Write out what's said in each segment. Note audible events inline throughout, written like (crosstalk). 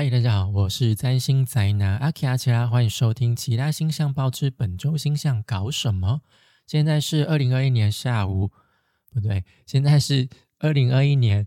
嗨，大家好，我是占星宅男阿奇阿奇拉，欢迎收听《其他星象报之本周星象搞什么》。现在是二零二一年下午，不对，现在是二零二一年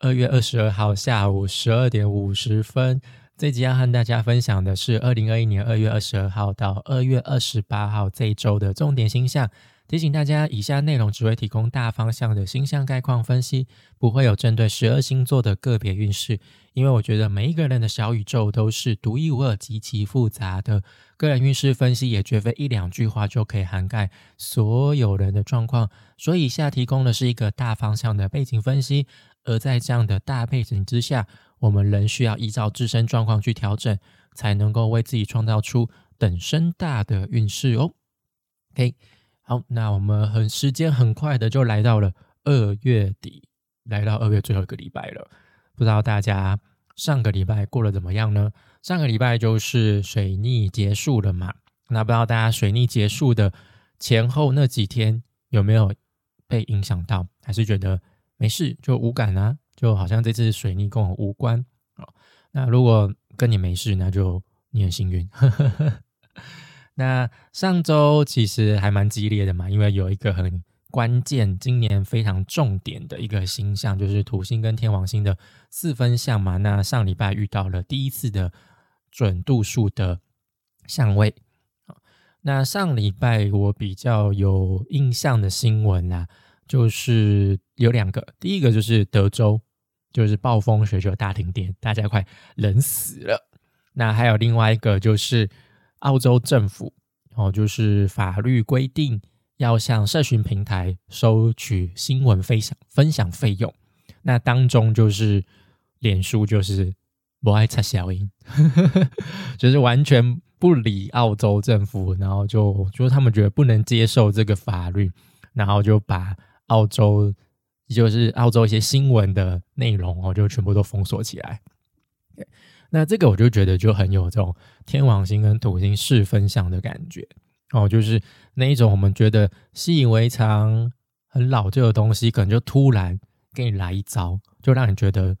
二月二十二号下午十二点五十分。这集要和大家分享的是二零二一年二月二十二号到二月二十八号这一周的重点星象。提醒大家，以下内容只会提供大方向的星象概况分析，不会有针对十二星座的个别运势。因为我觉得每一个人的小宇宙都是独一无二、极其复杂的，个人运势分析也绝非一两句话就可以涵盖所有人的状况。所以，以下提供的是一个大方向的背景分析，而在这样的大背景之下，我们仍需要依照自身状况去调整，才能够为自己创造出等身大的运势哦。OK。好，那我们很时间很快的就来到了二月底，来到二月最后一个礼拜了。不知道大家上个礼拜过得怎么样呢？上个礼拜就是水逆结束了嘛？那不知道大家水逆结束的前后那几天有没有被影响到？还是觉得没事就无感啊？就好像这次水逆跟我无关哦。那如果跟你没事，那就你很幸运。(laughs) 那上周其实还蛮激烈的嘛，因为有一个很关键、今年非常重点的一个星象，就是土星跟天王星的四分相嘛。那上礼拜遇到了第一次的准度数的相位。那上礼拜我比较有印象的新闻啊，就是有两个，第一个就是德州，就是暴风雪就大停电，大家快冷死了。那还有另外一个就是。澳洲政府哦，就是法律规定要向社群平台收取新闻分享分享费用。那当中就是脸书就是不爱插小音，(laughs) 就是完全不理澳洲政府，然后就就是他们觉得不能接受这个法律，然后就把澳洲就是澳洲一些新闻的内容哦，就全部都封锁起来。那这个我就觉得就很有这种天王星跟土星试分享的感觉哦，就是那一种我们觉得习以为常、很老旧的东西，可能就突然给你来一招，就让你觉得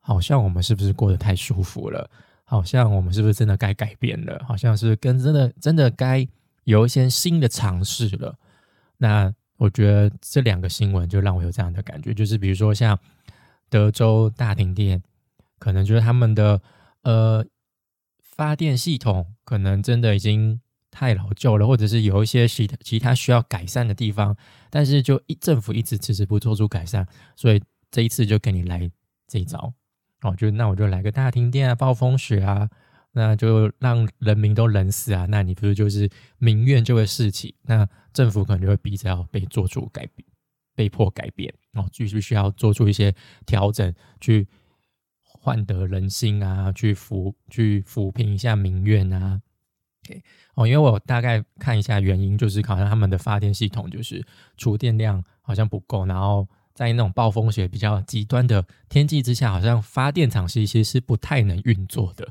好像我们是不是过得太舒服了？好像我们是不是真的该改变了？好像是跟真的真的该有一些新的尝试了？那我觉得这两个新闻就让我有这样的感觉，就是比如说像德州大停电，可能就是他们的。呃，发电系统可能真的已经太老旧了，或者是有一些其其他需要改善的地方，但是就一政府一直迟迟不做出改善，所以这一次就给你来这一招哦，就那我就来个大停电啊，暴风雪啊，那就让人民都冷死啊，那你不是就是民怨就会四起，那政府可能就会逼着要被做出改变，被迫改变哦，就必须要做出一些调整去。换得人心啊，去抚去抚平一下民怨啊。哦，因为我大概看一下原因，就是好像他们的发电系统就是储电量好像不够，然后在那种暴风雪比较极端的天气之下，好像发电厂其实是不太能运作的，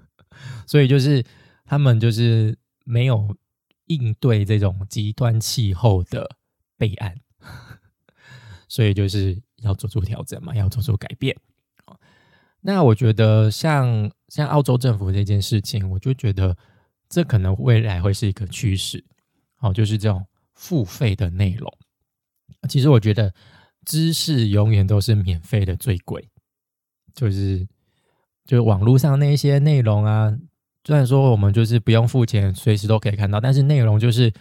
(laughs) 所以就是他们就是没有应对这种极端气候的备案，所以就是要做出调整嘛，要做出改变。那我觉得像像澳洲政府这件事情，我就觉得这可能未来会是一个趋势，哦，就是这种付费的内容。其实我觉得知识永远都是免费的最贵，就是就是网络上那些内容啊，虽然说我们就是不用付钱，随时都可以看到，但是内容就是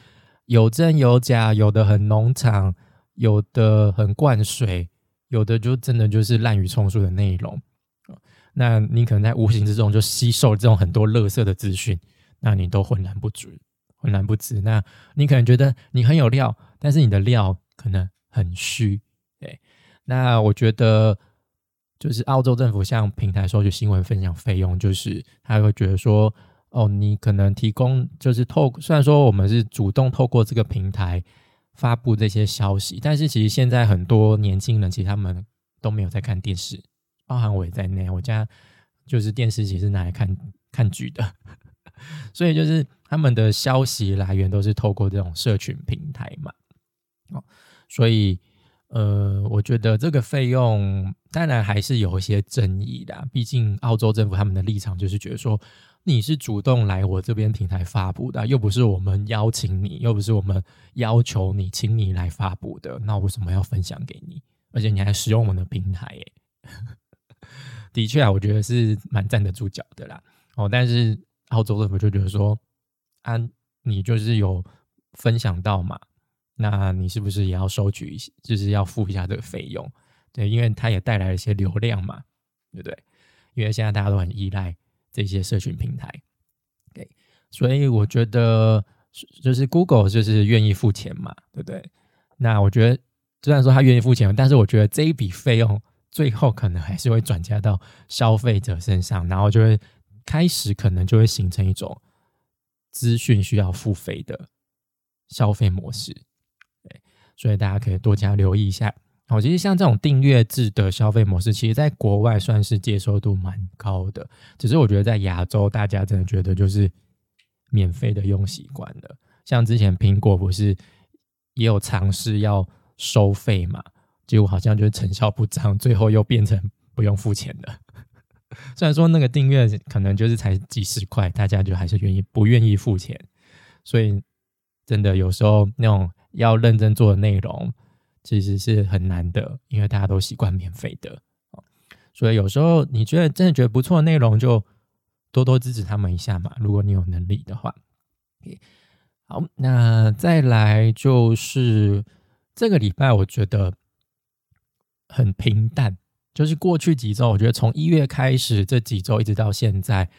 有真有假，有的很农场，有的很灌水，有的就真的就是滥竽充数的内容。那你可能在无形之中就吸收了这种很多垃圾的资讯，那你都浑然不知，浑然不知。那你可能觉得你很有料，但是你的料可能很虚。对，那我觉得就是澳洲政府向平台收取新闻分享费用，就是他会觉得说，哦，你可能提供就是透，虽然说我们是主动透过这个平台发布这些消息，但是其实现在很多年轻人其实他们都没有在看电视。包含我也在内，我家就是电视机是拿来看看剧的，(laughs) 所以就是他们的消息来源都是透过这种社群平台嘛，哦，所以呃，我觉得这个费用当然还是有一些争议的，毕竟澳洲政府他们的立场就是觉得说你是主动来我这边平台发布的，又不是我们邀请你，又不是我们要求你，请你来发布的，那我为什么要分享给你？而且你还使用我们的平台，哎，(laughs) 的确啊，我觉得是蛮站得住脚的啦。哦，但是澳洲政府就觉得说，啊，你就是有分享到嘛。那你是不是也要收取一些，就是要付一下这个费用？对，因为它也带来了一些流量嘛，对不对？因为现在大家都很依赖这些社群平台，对，所以我觉得就是 Google 就是愿意付钱嘛，对不对？那我觉得虽然说他愿意付钱，但是我觉得这一笔费用最后可能还是会转嫁到消费者身上，然后就会开始可能就会形成一种资讯需要付费的消费模式。所以大家可以多加留意一下。好，其实像这种订阅制的消费模式，其实在国外算是接受度蛮高的。只是我觉得在亚洲，大家真的觉得就是免费的用习惯了。像之前苹果不是也有尝试要收费嘛？结果好像就是成效不彰，最后又变成不用付钱的。(laughs) 虽然说那个订阅可能就是才几十块，大家就还是愿意不愿意付钱。所以真的有时候那种。要认真做的内容，其实是很难的，因为大家都习惯免费的所以有时候你觉得真的觉得不错的内容，就多多支持他们一下嘛。如果你有能力的话，好，那再来就是这个礼拜，我觉得很平淡。就是过去几周，我觉得从一月开始，这几周一直到现在，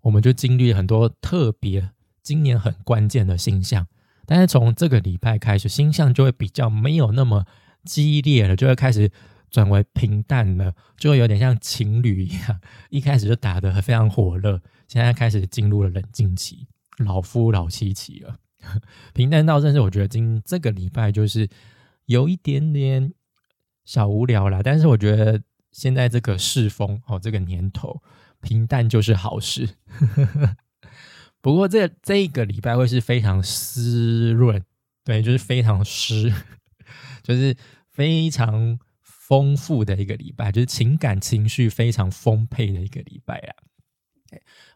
我们就经历很多特别今年很关键的星象。但是从这个礼拜开始，星象就会比较没有那么激烈了，就会开始转为平淡了，就会有点像情侣一样，一开始就打得非常火热，现在开始进入了冷静期，老夫老妻期了。(laughs) 平淡到甚至我觉得今这个礼拜就是有一点点小无聊了，但是我觉得现在这个世风哦，这个年头平淡就是好事。(laughs) 不过这这一个礼拜会是非常湿润，对，就是非常湿，(laughs) 就是非常丰富的一个礼拜，就是情感情绪非常丰沛的一个礼拜啊。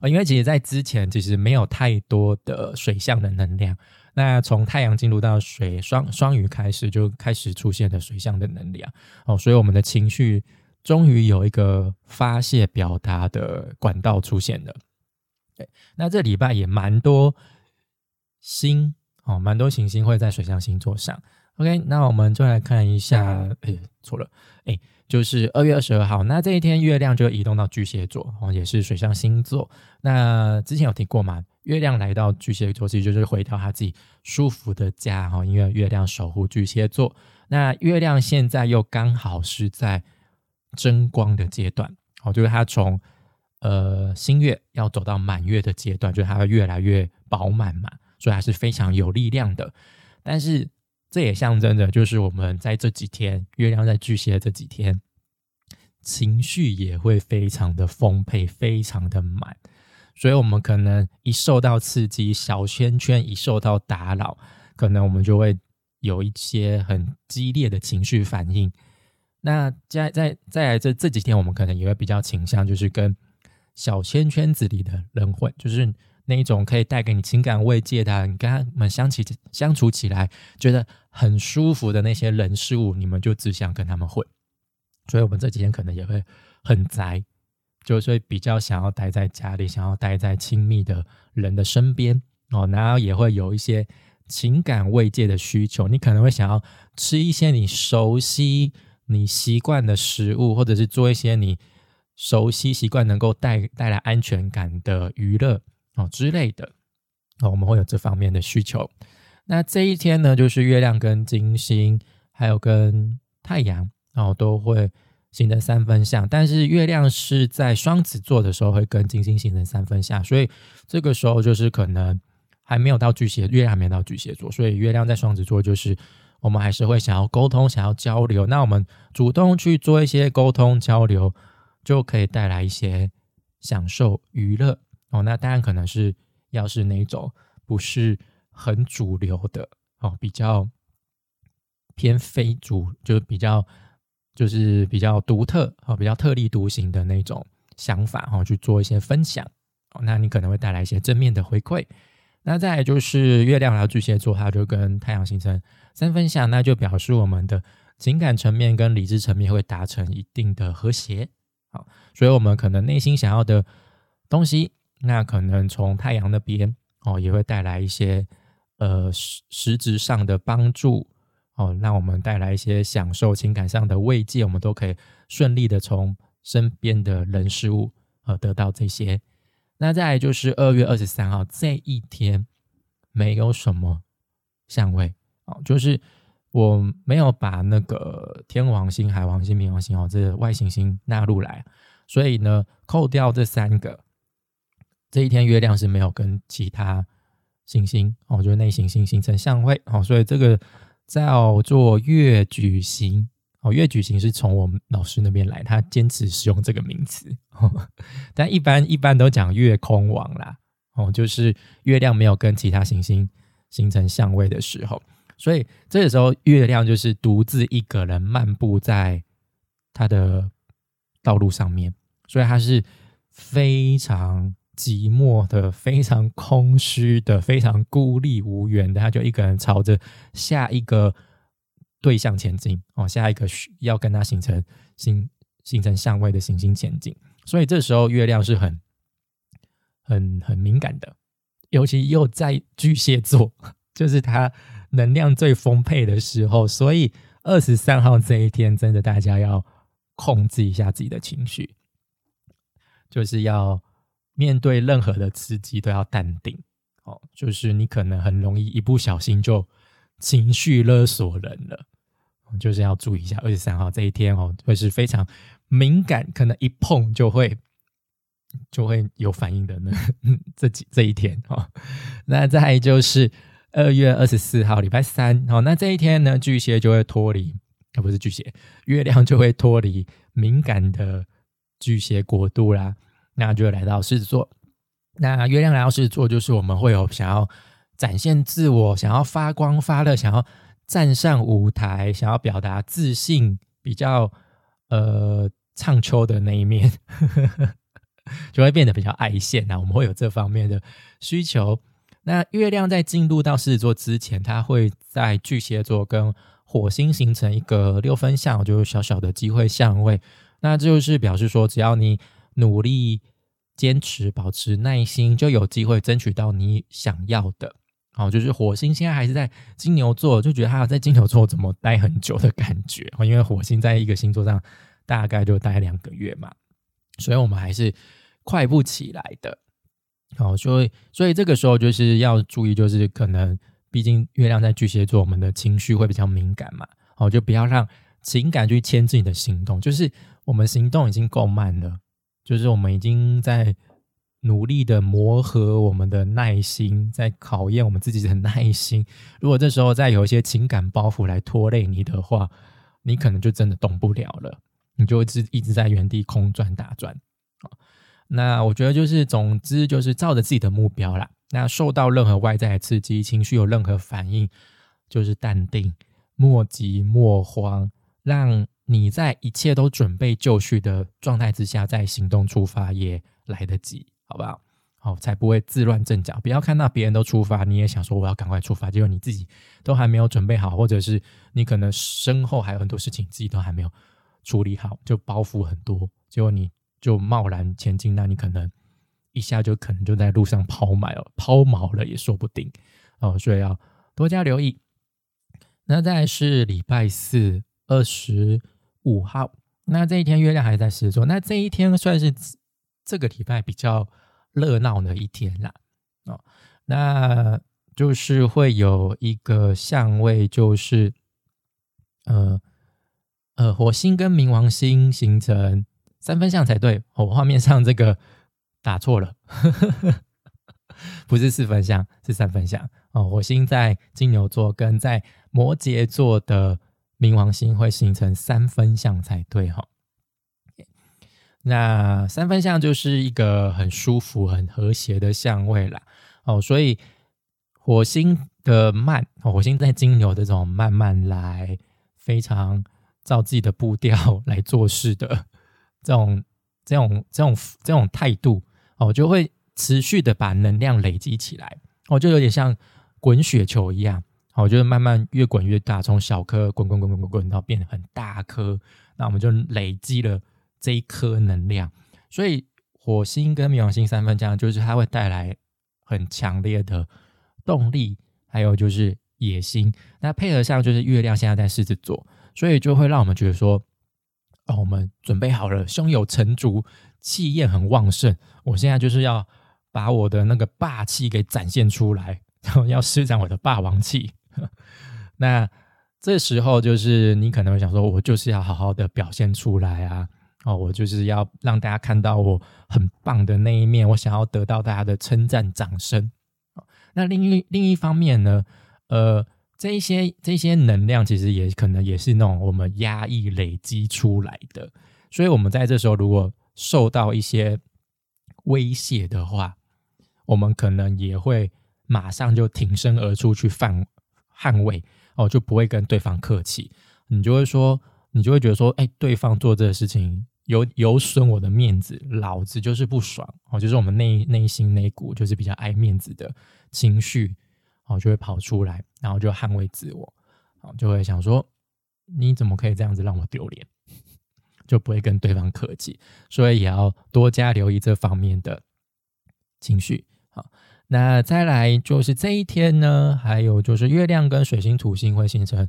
啊，因为其实，在之前其实没有太多的水象的能量，那从太阳进入到水双双鱼开始，就开始出现了水象的能量哦，所以我们的情绪终于有一个发泄表达的管道出现了。对，那这礼拜也蛮多星哦，蛮多行星会在水象星座上。OK，那我们就来看一下，哎，错了，哎，就是二月二十二号，那这一天月亮就移动到巨蟹座哦，也是水象星座。那之前有提过嘛，月亮来到巨蟹座，其实就是回到他自己舒服的家哈，因为月亮守护巨蟹座。那月亮现在又刚好是在争光的阶段，哦，就是它从。呃，新月要走到满月的阶段，就是它越来越饱满嘛，所以还是非常有力量的。但是这也象征着，就是我们在这几天，月亮在巨蟹这几天，情绪也会非常的丰沛，非常的满。所以，我们可能一受到刺激，小圈圈一受到打扰，可能我们就会有一些很激烈的情绪反应。那在在在来这这几天，我们可能也会比较倾向，就是跟小圈圈子里的人混，就是那一种可以带给你情感慰藉的，你跟他们相起相处起来觉得很舒服的那些人事物，你们就只想跟他们混。所以，我们这几天可能也会很宅，就是比较想要待在家里，想要待在亲密的人的身边哦。然后也会有一些情感慰藉的需求，你可能会想要吃一些你熟悉、你习惯的食物，或者是做一些你。熟悉习惯能够带带来安全感的娱乐哦之类的哦，我们会有这方面的需求。那这一天呢，就是月亮跟金星还有跟太阳哦都会形成三分相，但是月亮是在双子座的时候会跟金星形成三分相，所以这个时候就是可能还没有到巨蟹，月亮还没到巨蟹座，所以月亮在双子座就是我们还是会想要沟通、想要交流，那我们主动去做一些沟通交流。就可以带来一些享受娱乐哦，那当然可能是要是那种不是很主流的哦，比较偏非主，就比较就是比较独特哦，比较特立独行的那种想法哈，去做一些分享哦，那你可能会带来一些正面的回馈。那再来就是月亮来巨蟹座，它就跟太阳形成三分相，那就表示我们的情感层面跟理智层面会达成一定的和谐。好，所以我们可能内心想要的东西，那可能从太阳那边哦，也会带来一些呃实实质上的帮助哦，让我们带来一些享受情感上的慰藉，我们都可以顺利的从身边的人事物呃得到这些。那再就是二月二十三号这一天，没有什么相位哦，就是我没有把那个天王星、海王星、冥王星哦，这外行星纳入来，所以呢，扣掉这三个，这一天月亮是没有跟其他行星哦，就是内行星形成相位哦，所以这个叫做月矩形。哦，月矩形是从我们老师那边来，他坚持使用这个名词，但一般一般都讲月空王啦。哦，就是月亮没有跟其他行星形成相位的时候，所以这个时候月亮就是独自一个人漫步在他的道路上面，所以他是非常寂寞的、非常空虚的、非常孤立无援的，他就一个人朝着下一个。对象前进哦，下一个要跟它形成形形成相位的行星前进，所以这时候月亮是很很很敏感的，尤其又在巨蟹座，(laughs) 就是它能量最丰沛的时候，所以二十三号这一天，真的大家要控制一下自己的情绪，就是要面对任何的刺激都要淡定哦，就是你可能很容易一不小心就情绪勒索人了。就是要注意一下，二十三号这一天哦，会是非常敏感，可能一碰就会就会有反应的呢。(laughs) 这几这一天哦，那再就是二月二十四号礼拜三哦，那这一天呢，巨蟹就会脱离啊，不是巨蟹，月亮就会脱离敏感的巨蟹国度啦，那就会来到狮子座。那月亮来到狮子座，就是我们会有想要展现自我，想要发光发热，想要。站上舞台，想要表达自信，比较呃唱秋的那一面，(laughs) 就会变得比较爱现啊。我们会有这方面的需求。那月亮在进入到狮子座之前，它会在巨蟹座跟火星形成一个六分相，就是小小的机会相位。那就是表示说，只要你努力、坚持、保持耐心，就有机会争取到你想要的。好，就是火星现在还是在金牛座，就觉得他在金牛座怎么待很久的感觉因为火星在一个星座上大概就待两个月嘛，所以我们还是快不起来的。好，所以所以这个时候就是要注意，就是可能毕竟月亮在巨蟹座，我们的情绪会比较敏感嘛。好，就不要让情感去牵制你的行动，就是我们行动已经够慢了，就是我们已经在。努力的磨合我们的耐心，在考验我们自己的耐心。如果这时候再有一些情感包袱来拖累你的话，你可能就真的动不了了，你就一直一直在原地空转打转那我觉得就是，总之就是照着自己的目标啦。那受到任何外在的刺激，情绪有任何反应，就是淡定，莫急莫慌，让你在一切都准备就绪的状态之下，再行动出发也来得及。好不好？好，才不会自乱阵脚。不要看到别人都出发，你也想说我要赶快出发，结果你自己都还没有准备好，或者是你可能身后还有很多事情自己都还没有处理好，就包袱很多，结果你就贸然前进，那你可能一下就可能就在路上抛锚了，抛锚了也说不定哦。所以要多加留意。那再是礼拜四二十五号，那这一天月亮还在狮子座，那这一天算是。这个礼拜比较热闹的一天啦，哦，那就是会有一个相位，就是呃呃，火星跟冥王星形成三分相才对。我画面上这个打错了，不是四分相，是三分相。哦，火星在金牛座跟在摩羯座的冥王星会形成三分相才对，哈。那三分相就是一个很舒服、很和谐的相位啦。哦，所以火星的慢，火星在金牛的这种慢慢来，非常照自己的步调来做事的这种、这种、这种、这种态度，哦，就会持续的把能量累积起来，哦，就有点像滚雪球一样，哦，就是慢慢越滚越大，从小颗滚滚滚滚滚滚到变得很大颗，那我们就累积了这一颗能量，所以火星跟冥王星三分这样，就是它会带来很强烈的动力。还有就是野心，那配合上就是月亮现在在狮子座，所以就会让我们觉得说，哦，我们准备好了，胸有成竹，气焰很旺盛。我现在就是要把我的那个霸气给展现出来，然后要施展我的霸王气。(laughs) 那这时候就是你可能会想说，我就是要好好的表现出来啊，哦，我就是要让大家看到我很棒的那一面，我想要得到大家的称赞、掌声。那另一另一方面呢，呃，这一些这些能量其实也可能也是那种我们压抑累积出来的，所以我们在这时候如果受到一些威胁的话，我们可能也会马上就挺身而出去反捍卫哦，就不会跟对方客气，你就会说，你就会觉得说，哎，对方做这个事情。有有损我的面子，老子就是不爽哦，就是我们内内心那股就是比较爱面子的情绪哦，就会跑出来，然后就捍卫自我，哦，就会想说你怎么可以这样子让我丢脸，(laughs) 就不会跟对方客气，所以也要多加留意这方面的情绪。好，那再来就是这一天呢，还有就是月亮跟水星、土星会形成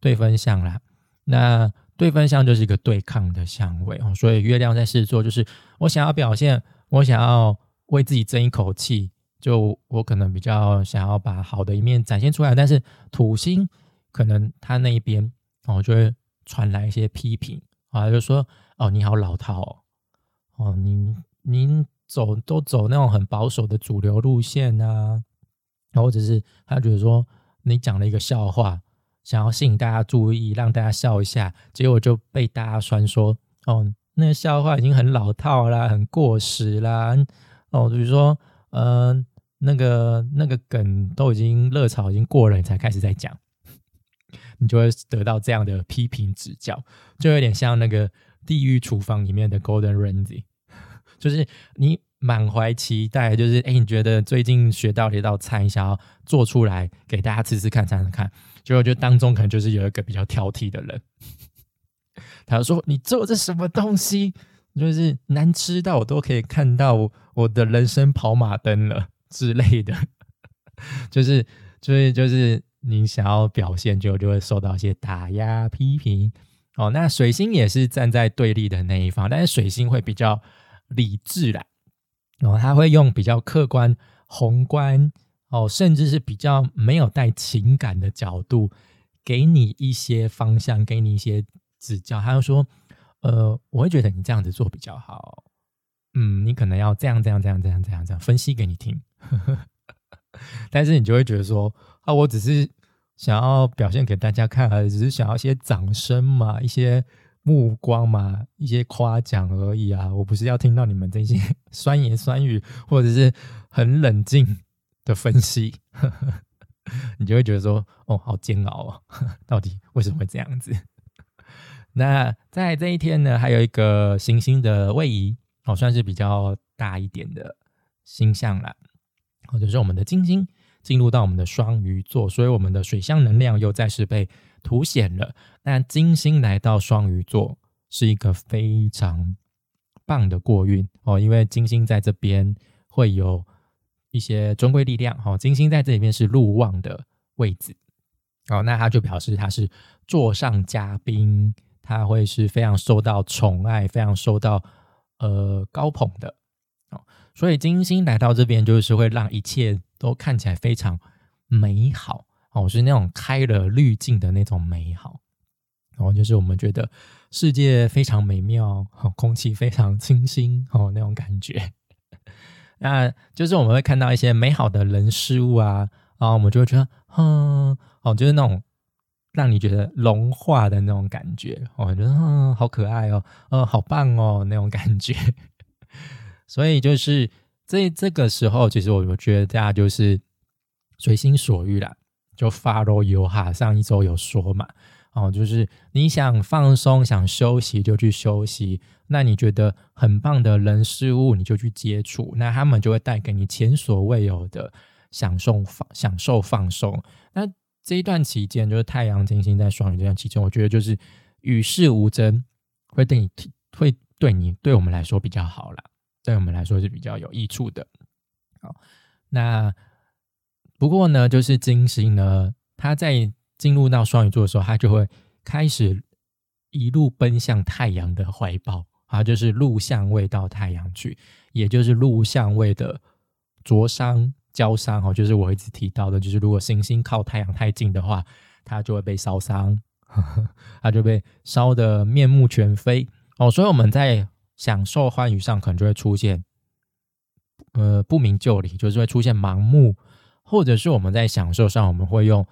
对分相啦，那。对分相就是一个对抗的相位哦，所以月亮在狮子座，就是我想要表现，我想要为自己争一口气，就我可能比较想要把好的一面展现出来，但是土星可能他那一边哦，就会传来一些批评啊，就说哦你好老套哦，哦您您走都走那种很保守的主流路线啊，或者是他觉得说你讲了一个笑话。想要吸引大家注意，让大家笑一下，结果就被大家酸说：“哦，那个笑话已经很老套啦，很过时啦。”哦，比如说，嗯，那个那个梗都已经热潮已经过了，你才开始在讲，(laughs) 你就会得到这样的批评指教，就有点像那个《地狱厨房》里面的 Golden Ramsy，(laughs) 就是你满怀期待，就是哎，你觉得最近学到的一道菜，想要做出来给大家吃吃看，尝尝看。结果就当中可能就是有一个比较挑剔的人，(laughs) 他说：“你做这什么东西？就是难吃到我都可以看到我的人生跑马灯了之类的。(laughs) ”就是，就是，就是你想要表现，就就会受到一些打压、批评。哦，那水星也是站在对立的那一方，但是水星会比较理智啦，然后他会用比较客观、宏观。哦，甚至是比较没有带情感的角度，给你一些方向，给你一些指教。他就说：“呃，我会觉得你这样子做比较好。嗯，你可能要这样、这样、这样、这样、这样、这样分析给你听。(laughs) 但是你就会觉得说：啊，我只是想要表现给大家看，而只是想要一些掌声嘛，一些目光嘛，一些夸奖而已啊。我不是要听到你们这些 (laughs) 酸言酸语，或者是很冷静。”的分析，(laughs) 你就会觉得说，哦，好煎熬啊！到底为什么会这样子？那在这一天呢，还有一个行星的位移，哦，算是比较大一点的星象了。哦，就是我们的金星进入到我们的双鱼座，所以我们的水象能量又再次被凸显了。那金星来到双鱼座是一个非常棒的过运哦，因为金星在这边会有。一些尊贵力量，哦，金星在这里面是禄旺的位置，哦，那他就表示他是座上嘉宾，他会是非常受到宠爱、非常受到呃高捧的，哦，所以金星来到这边就是会让一切都看起来非常美好，哦，是那种开了滤镜的那种美好，然后就是我们觉得世界非常美妙，空气非常清新，哦，那种感觉。(laughs) 那就是我们会看到一些美好的人事物啊，然后我们就会觉得，嗯，哦，就是那种让你觉得融化的那种感觉，我觉得嗯，好可爱哦，嗯，好棒哦，那种感觉。(laughs) 所以就是这这个时候，其实我我觉得大家就是随心所欲啦，就 follow you 哈，上一周有说嘛，哦，就是你想放松、想休息就去休息，那你觉得很棒的人事物你就去接触，那他们就会带给你前所未有的享受放享受放松。那这一段期间，就是太阳金星在双鱼这段期间，我觉得就是与世无争，会对你会对你对我们来说比较好啦，对我们来说是比较有益处的。好，那。不过呢，就是金星呢，它在进入到双鱼座的时候，它就会开始一路奔向太阳的怀抱，啊，就是入相位到太阳去，也就是入相位的灼伤、焦伤，哦，就是我一直提到的，就是如果行星靠太阳太近的话，它就会被烧伤，(laughs) 它就被烧得面目全非，哦，所以我们在享受欢愉上，可能就会出现，呃，不明就里，就是会出现盲目。或者是我们在享受上，我们会用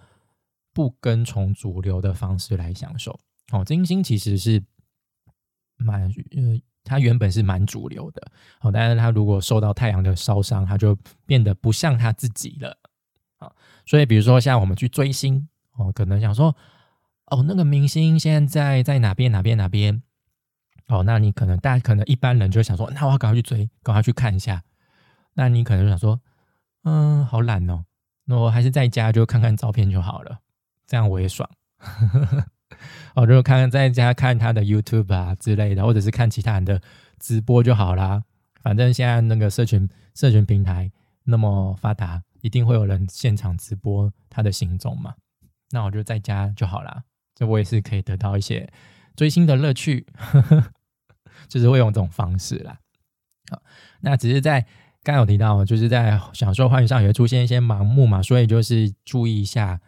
不跟从主流的方式来享受。哦，金星其实是蛮呃，它原本是蛮主流的。哦，但是它如果受到太阳的烧伤，它就变得不像他自己了。啊，所以比如说像我们去追星，哦，可能想说，哦，那个明星现在在哪边哪边哪边。哦，那你可能大家可能一般人就会想说，那我要赶快去追，赶快去看一下。那你可能就想说。嗯，好懒哦，那我还是在家就看看照片就好了，这样我也爽。呵呵呵 (laughs) 哦，就看看在家看他的 YouTube 啊之类的，或者是看其他人的直播就好啦。反正现在那个社群社群平台那么发达，一定会有人现场直播他的行踪嘛。那我就在家就好啦，这我也是可以得到一些追星的乐趣，(laughs) 就是会用这种方式啦。好，那只是在。刚有提到，就是在享受欢愉上也会出现一些盲目嘛，所以就是注意一下，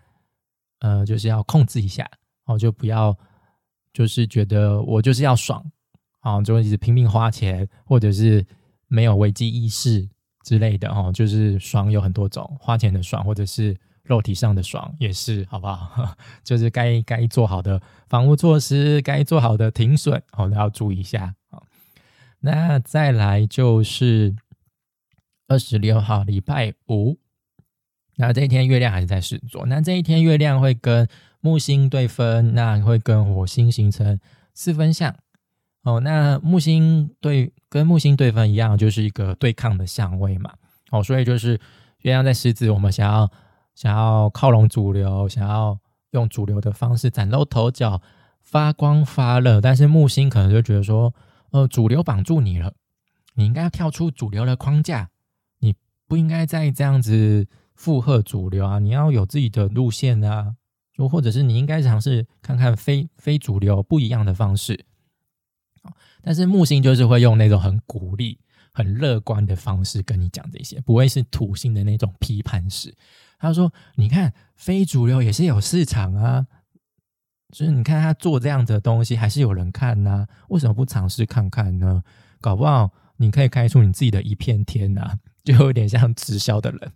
呃，就是要控制一下哦，就不要就是觉得我就是要爽啊，就一直拼命花钱，或者是没有危机意识之类的哦，就是爽有很多种，花钱的爽，或者是肉体上的爽也是，好不好？(laughs) 就是该该做好的防护措施，该做好的停损哦，都要注意一下啊。那再来就是。二十六号礼拜五，那这一天月亮还是在狮子座。那这一天月亮会跟木星对分，那会跟火星形成四分相。哦，那木星对跟木星对分一样，就是一个对抗的相位嘛。哦，所以就是月亮在狮子，我们想要想要靠拢主流，想要用主流的方式崭露头角、发光发热，但是木星可能就觉得说，呃，主流绑住你了，你应该要跳出主流的框架。你不应该再这样子附和主流啊！你要有自己的路线啊，就或者是你应该尝试看看非非主流不一样的方式。但是木星就是会用那种很鼓励、很乐观的方式跟你讲这些，不会是土星的那种批判式。他说：“你看，非主流也是有市场啊，就是你看他做这样的东西，还是有人看呐？为什么不尝试看看呢？搞不好你可以开出你自己的一片天呐！”就有点像直销的人，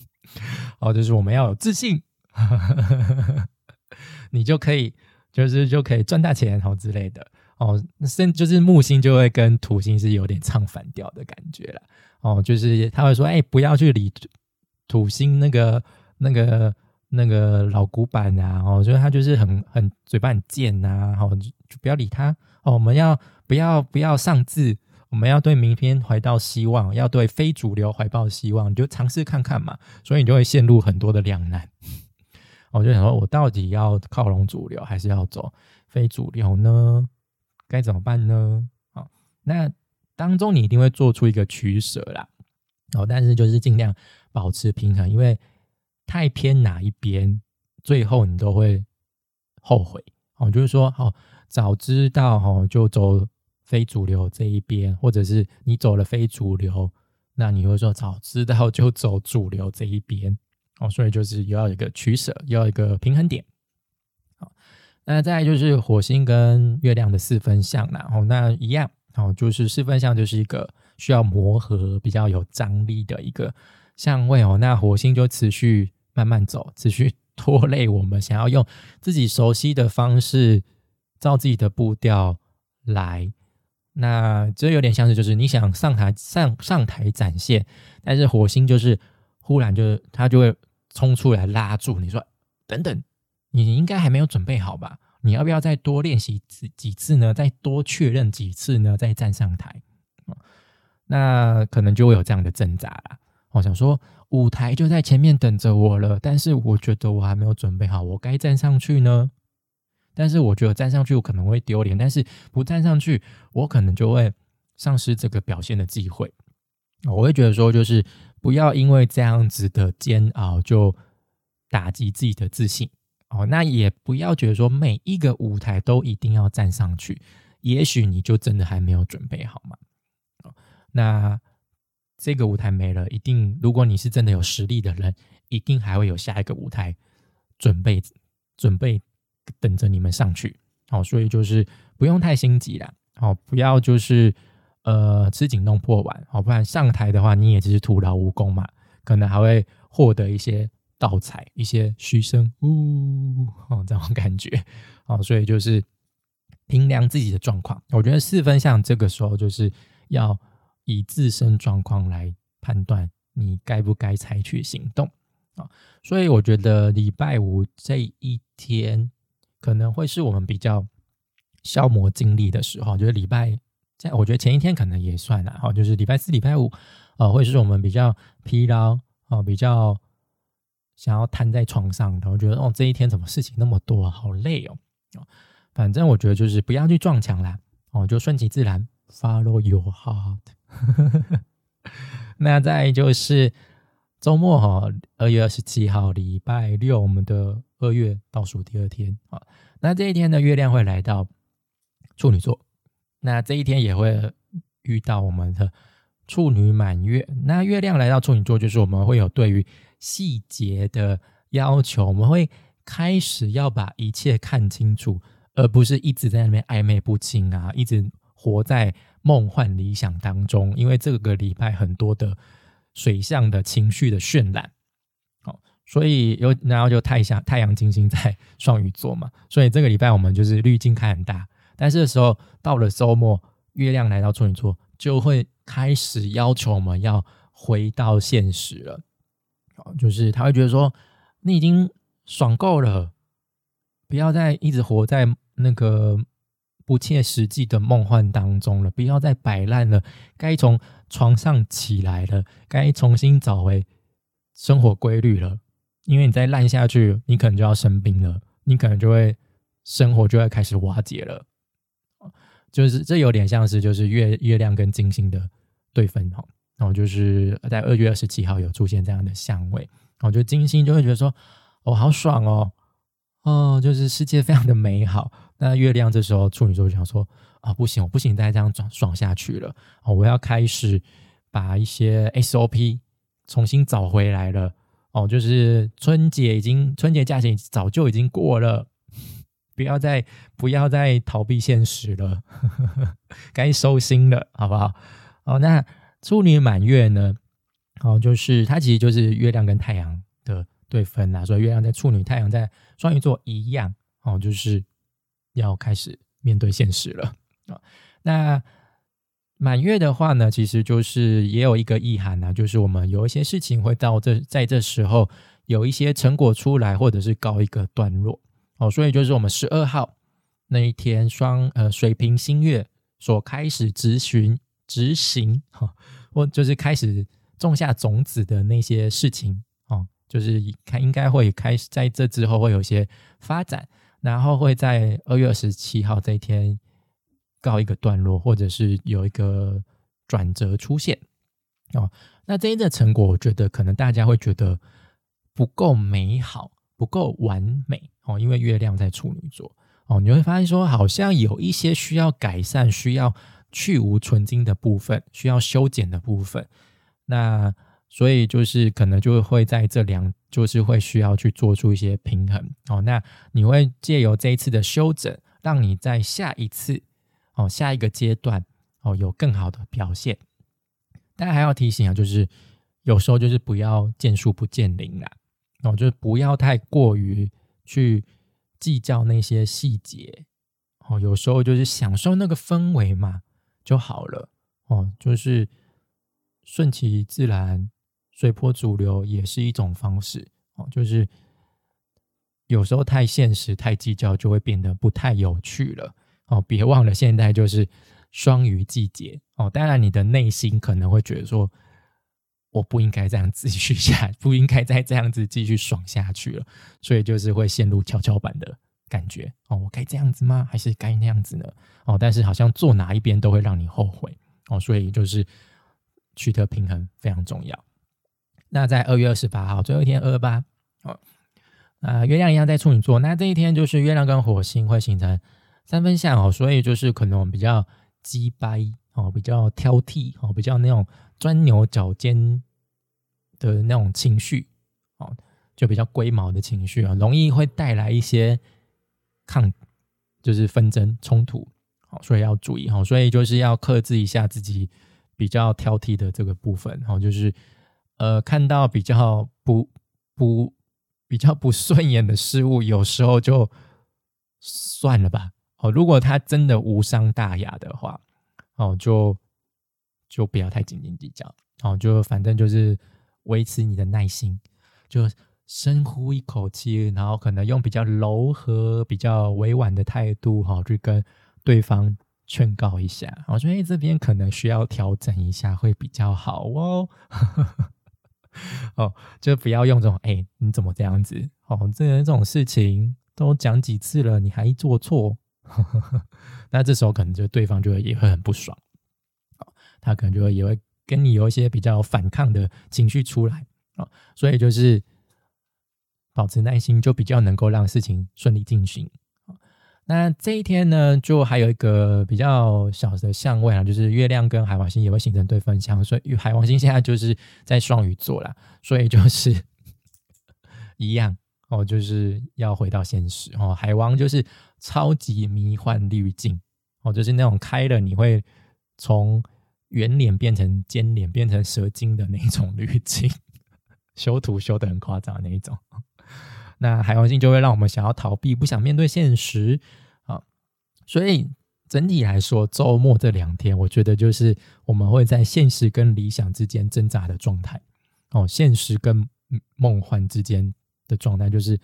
(laughs) 哦，就是我们要有自信，(laughs) 你就可以，就是就可以赚大钱，好之类的，哦，甚就是木星就会跟土星是有点唱反调的感觉了，哦，就是他会说，哎，不要去理土星那个那个那个老古板啊，哦，就是他就是很很嘴巴很贱呐，哦，就不要理他，哦，我们要不要不要上字。我们要对明天怀抱希望，要对非主流怀抱希望，你就尝试看看嘛。所以你就会陷入很多的两难。我就想说，我到底要靠拢主流，还是要走非主流呢？该怎么办呢？好，那当中你一定会做出一个取舍啦。哦，但是就是尽量保持平衡，因为太偏哪一边，最后你都会后悔。哦，就是说，哦，早知道，哦，就走。非主流这一边，或者是你走了非主流，那你会说早知道就走主流这一边哦，所以就是要一个取舍，要一个平衡点。好，那再就是火星跟月亮的四分相然后那一样哦，就是四分相就是一个需要磨合、比较有张力的一个相位哦。那火星就持续慢慢走，持续拖累我们，想要用自己熟悉的方式，照自己的步调来。那这有点像是，就是你想上台上上台展现，但是火星就是忽然就他就会冲出来拉住你说等等，你应该还没有准备好吧？你要不要再多练习几几次呢？再多确认几次呢？再站上台，那可能就会有这样的挣扎啦。我想说，舞台就在前面等着我了，但是我觉得我还没有准备好，我该站上去呢？但是我觉得站上去我可能会丢脸，但是不站上去，我可能就会丧失这个表现的机会。我会觉得说，就是不要因为这样子的煎熬就打击自己的自信。哦，那也不要觉得说每一个舞台都一定要站上去，也许你就真的还没有准备好嘛。那这个舞台没了，一定如果你是真的有实力的人，一定还会有下一个舞台准备准备等着你们上去。好，所以就是不用太心急啦。好，不要就是呃吃紧弄破碗。好，不然上台的话，你也只是徒劳无功嘛，可能还会获得一些。倒彩一些嘘声，呜哦，这种感觉哦，所以就是评量自己的状况。我觉得四分像这个时候就是要以自身状况来判断你该不该采取行动啊。所以我觉得礼拜五这一天可能会是我们比较消磨精力的时候。就是礼拜在，我觉得前一天可能也算啊，哈，就是礼拜四、礼拜五啊，会是我们比较疲劳啊，比较。想要瘫在床上，然后觉得哦，这一天怎么事情那么多，好累哦。反正我觉得就是不要去撞墙啦，哦，就顺其自然，follow your heart。(laughs) 那再就是周末哈，二月二十七号，礼拜六，我们的二月倒数第二天啊。那这一天的月亮会来到处女座，那这一天也会遇到我们的处女满月。那月亮来到处女座，就是我们会有对于细节的要求，我们会开始要把一切看清楚，而不是一直在那边暧昧不清啊，一直活在梦幻理想当中。因为这个礼拜很多的水象的情绪的渲染，好，所以有然后就太阳太阳金星在 (laughs) 双鱼座嘛，所以这个礼拜我们就是滤镜开很大。但是的时候到了周末，月亮来到处女座，就会开始要求我们要回到现实了。就是他会觉得说，你已经爽够了，不要再一直活在那个不切实际的梦幻当中了，不要再摆烂了，该从床上起来了，该重新找回生活规律了。因为你再烂下去，你可能就要生病了，你可能就会生活就会开始瓦解了。就是这有点像是就是月月亮跟金星的对分哈。然后就是在二月二十七号有出现这样的相位，然后就金星就会觉得说，哦，好爽哦，哦，就是世界非常的美好。那月亮这时候处女座就想说，啊，不行，我不行再这样爽爽下去了，哦，我要开始把一些 SOP 重新找回来了。哦，就是春节已经春节假期早就已经过了，不要再不要再逃避现实了，(laughs) 该收心了，好不好？哦，那。处女满月呢，哦，就是它其实就是月亮跟太阳的对分呐，所以月亮在处女，太阳在双鱼座一样，哦，就是要开始面对现实了啊。那满月的话呢，其实就是也有一个意涵呐，就是我们有一些事情会到这在这时候有一些成果出来，或者是告一个段落哦，所以就是我们十二号那一天双呃水瓶新月所开始执行执行哈。或就是开始种下种子的那些事情哦，就是看应该会开始在这之后会有些发展，然后会在二月二十七号这一天告一个段落，或者是有一个转折出现哦。那这一的成果，我觉得可能大家会觉得不够美好，不够完美哦，因为月亮在处女座哦，你会发现说好像有一些需要改善，需要。去无存金的部分需要修剪的部分，那所以就是可能就会在这两，就是会需要去做出一些平衡哦。那你会借由这一次的修整，让你在下一次哦下一个阶段哦有更好的表现。但还要提醒啊，就是有时候就是不要见树不见林啦，哦，就是不要太过于去计较那些细节哦，有时候就是享受那个氛围嘛。就好了哦，就是顺其自然、随波逐流也是一种方式哦。就是有时候太现实、太计较，就会变得不太有趣了。哦，别忘了，现在就是双鱼季节哦。当然，你的内心可能会觉得说，我不应该这样继续下，不应该再这样子继续爽下去了。所以就是会陷入跷跷板的感觉哦。我该这样子吗？还是该那样子呢？哦，但是好像做哪一边都会让你后悔哦。所以就是取得平衡非常重要。那在二月二十八号最后一天，二二八哦，啊，月亮一样在处女座。那这一天就是月亮跟火星会形成三分相哦，所以就是可能我们比较鸡掰哦，比较挑剔哦，比较那种钻牛角尖的那种情绪哦，就比较龟毛的情绪啊，容易会带来一些抗，就是纷争冲突哦，所以要注意哈，所以就是要克制一下自己比较挑剔的这个部分哦，就是。呃，看到比较不不比较不顺眼的事物，有时候就算了吧。哦，如果他真的无伤大雅的话，哦，就就不要太斤斤计较。哦，就反正就是维持你的耐心，就深呼一口气，然后可能用比较柔和、比较委婉的态度，哈，去跟对方劝告一下。我觉得这边可能需要调整一下，会比较好哦。(laughs) 哦，就不要用这种哎，你怎么这样子？哦，这这种事情都讲几次了，你还做错，(laughs) 那这时候可能就对方就会也会很不爽，他可能就会也会跟你有一些比较反抗的情绪出来啊，所以就是保持耐心，就比较能够让事情顺利进行。那这一天呢，就还有一个比较小的相位啊，就是月亮跟海王星也会形成对分相，所以海王星现在就是在双鱼座啦，所以就是一样哦，就是要回到现实哦。海王就是超级迷幻滤镜哦，就是那种开了你会从圆脸变成尖脸，变成蛇精的那种滤镜，(laughs) 修图修的很夸张那一种。(laughs) 那海王星就会让我们想要逃避，不想面对现实啊。所以整体来说，周末这两天，我觉得就是我们会在现实跟理想之间挣扎的状态。哦，现实跟梦幻之间的状态，就是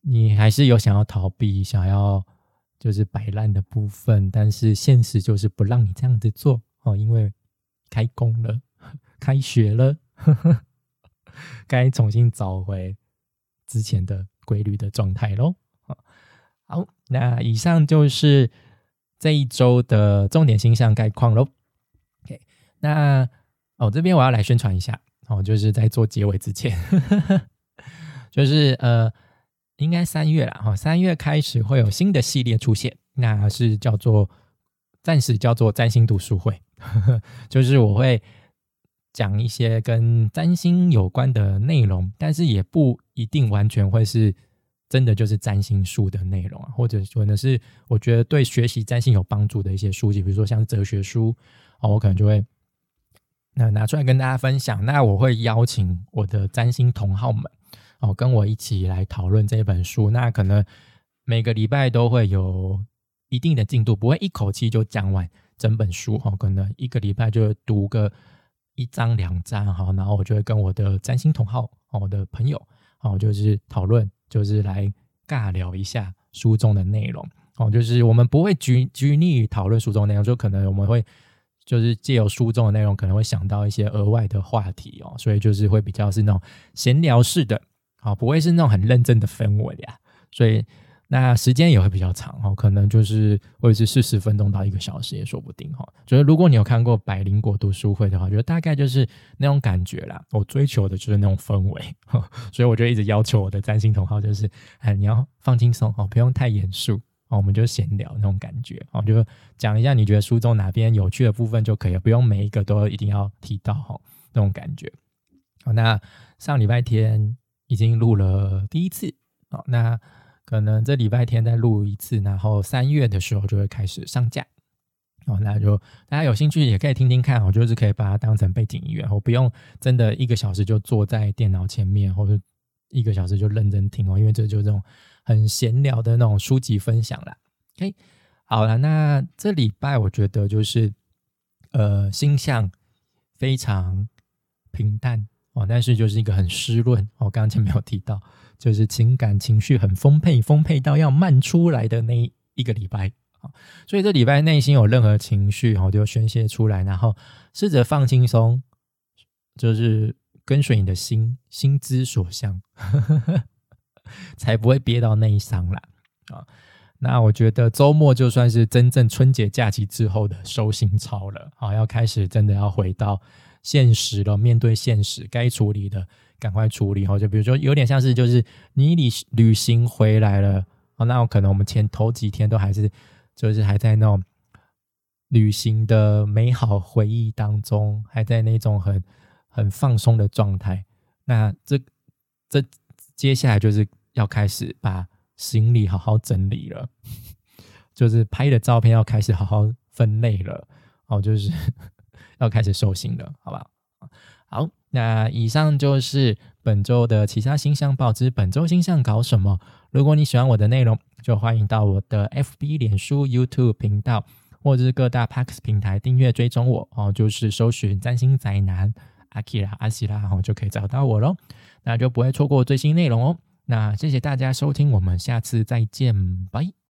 你还是有想要逃避、想要就是摆烂的部分，但是现实就是不让你这样子做哦，因为开工了，(laughs) 开学了，(laughs) 该重新找回。之前的规律的状态喽，好，那以上就是这一周的重点星象概况喽。OK，那哦这边我要来宣传一下哦，就是在做结尾之前，(laughs) 就是呃，应该三月了哈，三月开始会有新的系列出现，那是叫做暂时叫做占星读书会，(laughs) 就是我会。讲一些跟占星有关的内容，但是也不一定完全会是真的就是占星书的内容啊，或者可能是我觉得对学习占星有帮助的一些书籍，比如说像哲学书哦，我可能就会那拿出来跟大家分享。那我会邀请我的占星同好们哦，跟我一起来讨论这本书。那可能每个礼拜都会有一定的进度，不会一口气就讲完整本书哦，可能一个礼拜就读个。一章两章哈，然后我就会跟我的占星同好，我的朋友哦，就是讨论，就是来尬聊一下书中的内容哦，就是我们不会拘拘泥于讨论书中内容，就可能我们会就是借由书中的内容，可能会想到一些额外的话题哦，所以就是会比较是那种闲聊式的，好，不会是那种很认真的氛围呀，所以。那时间也会比较长哦，可能就是或者是四十分钟到一个小时也说不定哈。就是如果你有看过百灵果读书会的话，觉得大概就是那种感觉啦。我追求的就是那种氛围，所以我就一直要求我的占星同好就是，哎，你要放轻松哦，不用太严肃哦，我们就闲聊那种感觉哦，就讲一下你觉得书中哪边有趣的部分就可以了，不用每一个都一定要提到哈，那种感觉。好，那上礼拜天已经录了第一次，好，那。可能这礼拜天再录一次，然后三月的时候就会开始上架哦。那就大家有兴趣也可以听听看哦，就是可以把它当成背景音乐，我不用真的一个小时就坐在电脑前面，或者一个小时就认真听哦，因为这就这种很闲聊的那种书籍分享啦。OK，好了，那这礼拜我觉得就是呃星象非常平淡。哦，但是就是一个很湿润，我刚刚前面有提到，就是情感情绪很丰沛，丰沛到要漫出来的那一个礼拜啊。所以这礼拜内心有任何情绪，然后，就宣泄出来，然后试着放轻松，就是跟随你的心，心之所向，(laughs) 才不会憋到内伤啦。啊。那我觉得周末就算是真正春节假期之后的收心操了，啊，要开始真的要回到现实了，面对现实，该处理的赶快处理。哈，就比如说有点像是就是你旅旅行回来了，哦，那可能我们前头几天都还是就是还在那种旅行的美好回忆当中，还在那种很很放松的状态。那这这接下来就是要开始把。行李好好整理了，(laughs) 就是拍的照片要开始好好分类了，哦，就是 (laughs) 要开始收心了，好不好？好，那以上就是本周的其他星象报之本周星象搞什么。如果你喜欢我的内容，就欢迎到我的 FB、脸书、YouTube 频道，或者是各大 Pax 平台订阅追踪我哦，就是搜寻占星宅男阿 k 拉阿西拉，哦，就可以找到我喽，那就不会错过最新内容哦。那谢谢大家收听，我们下次再见，拜。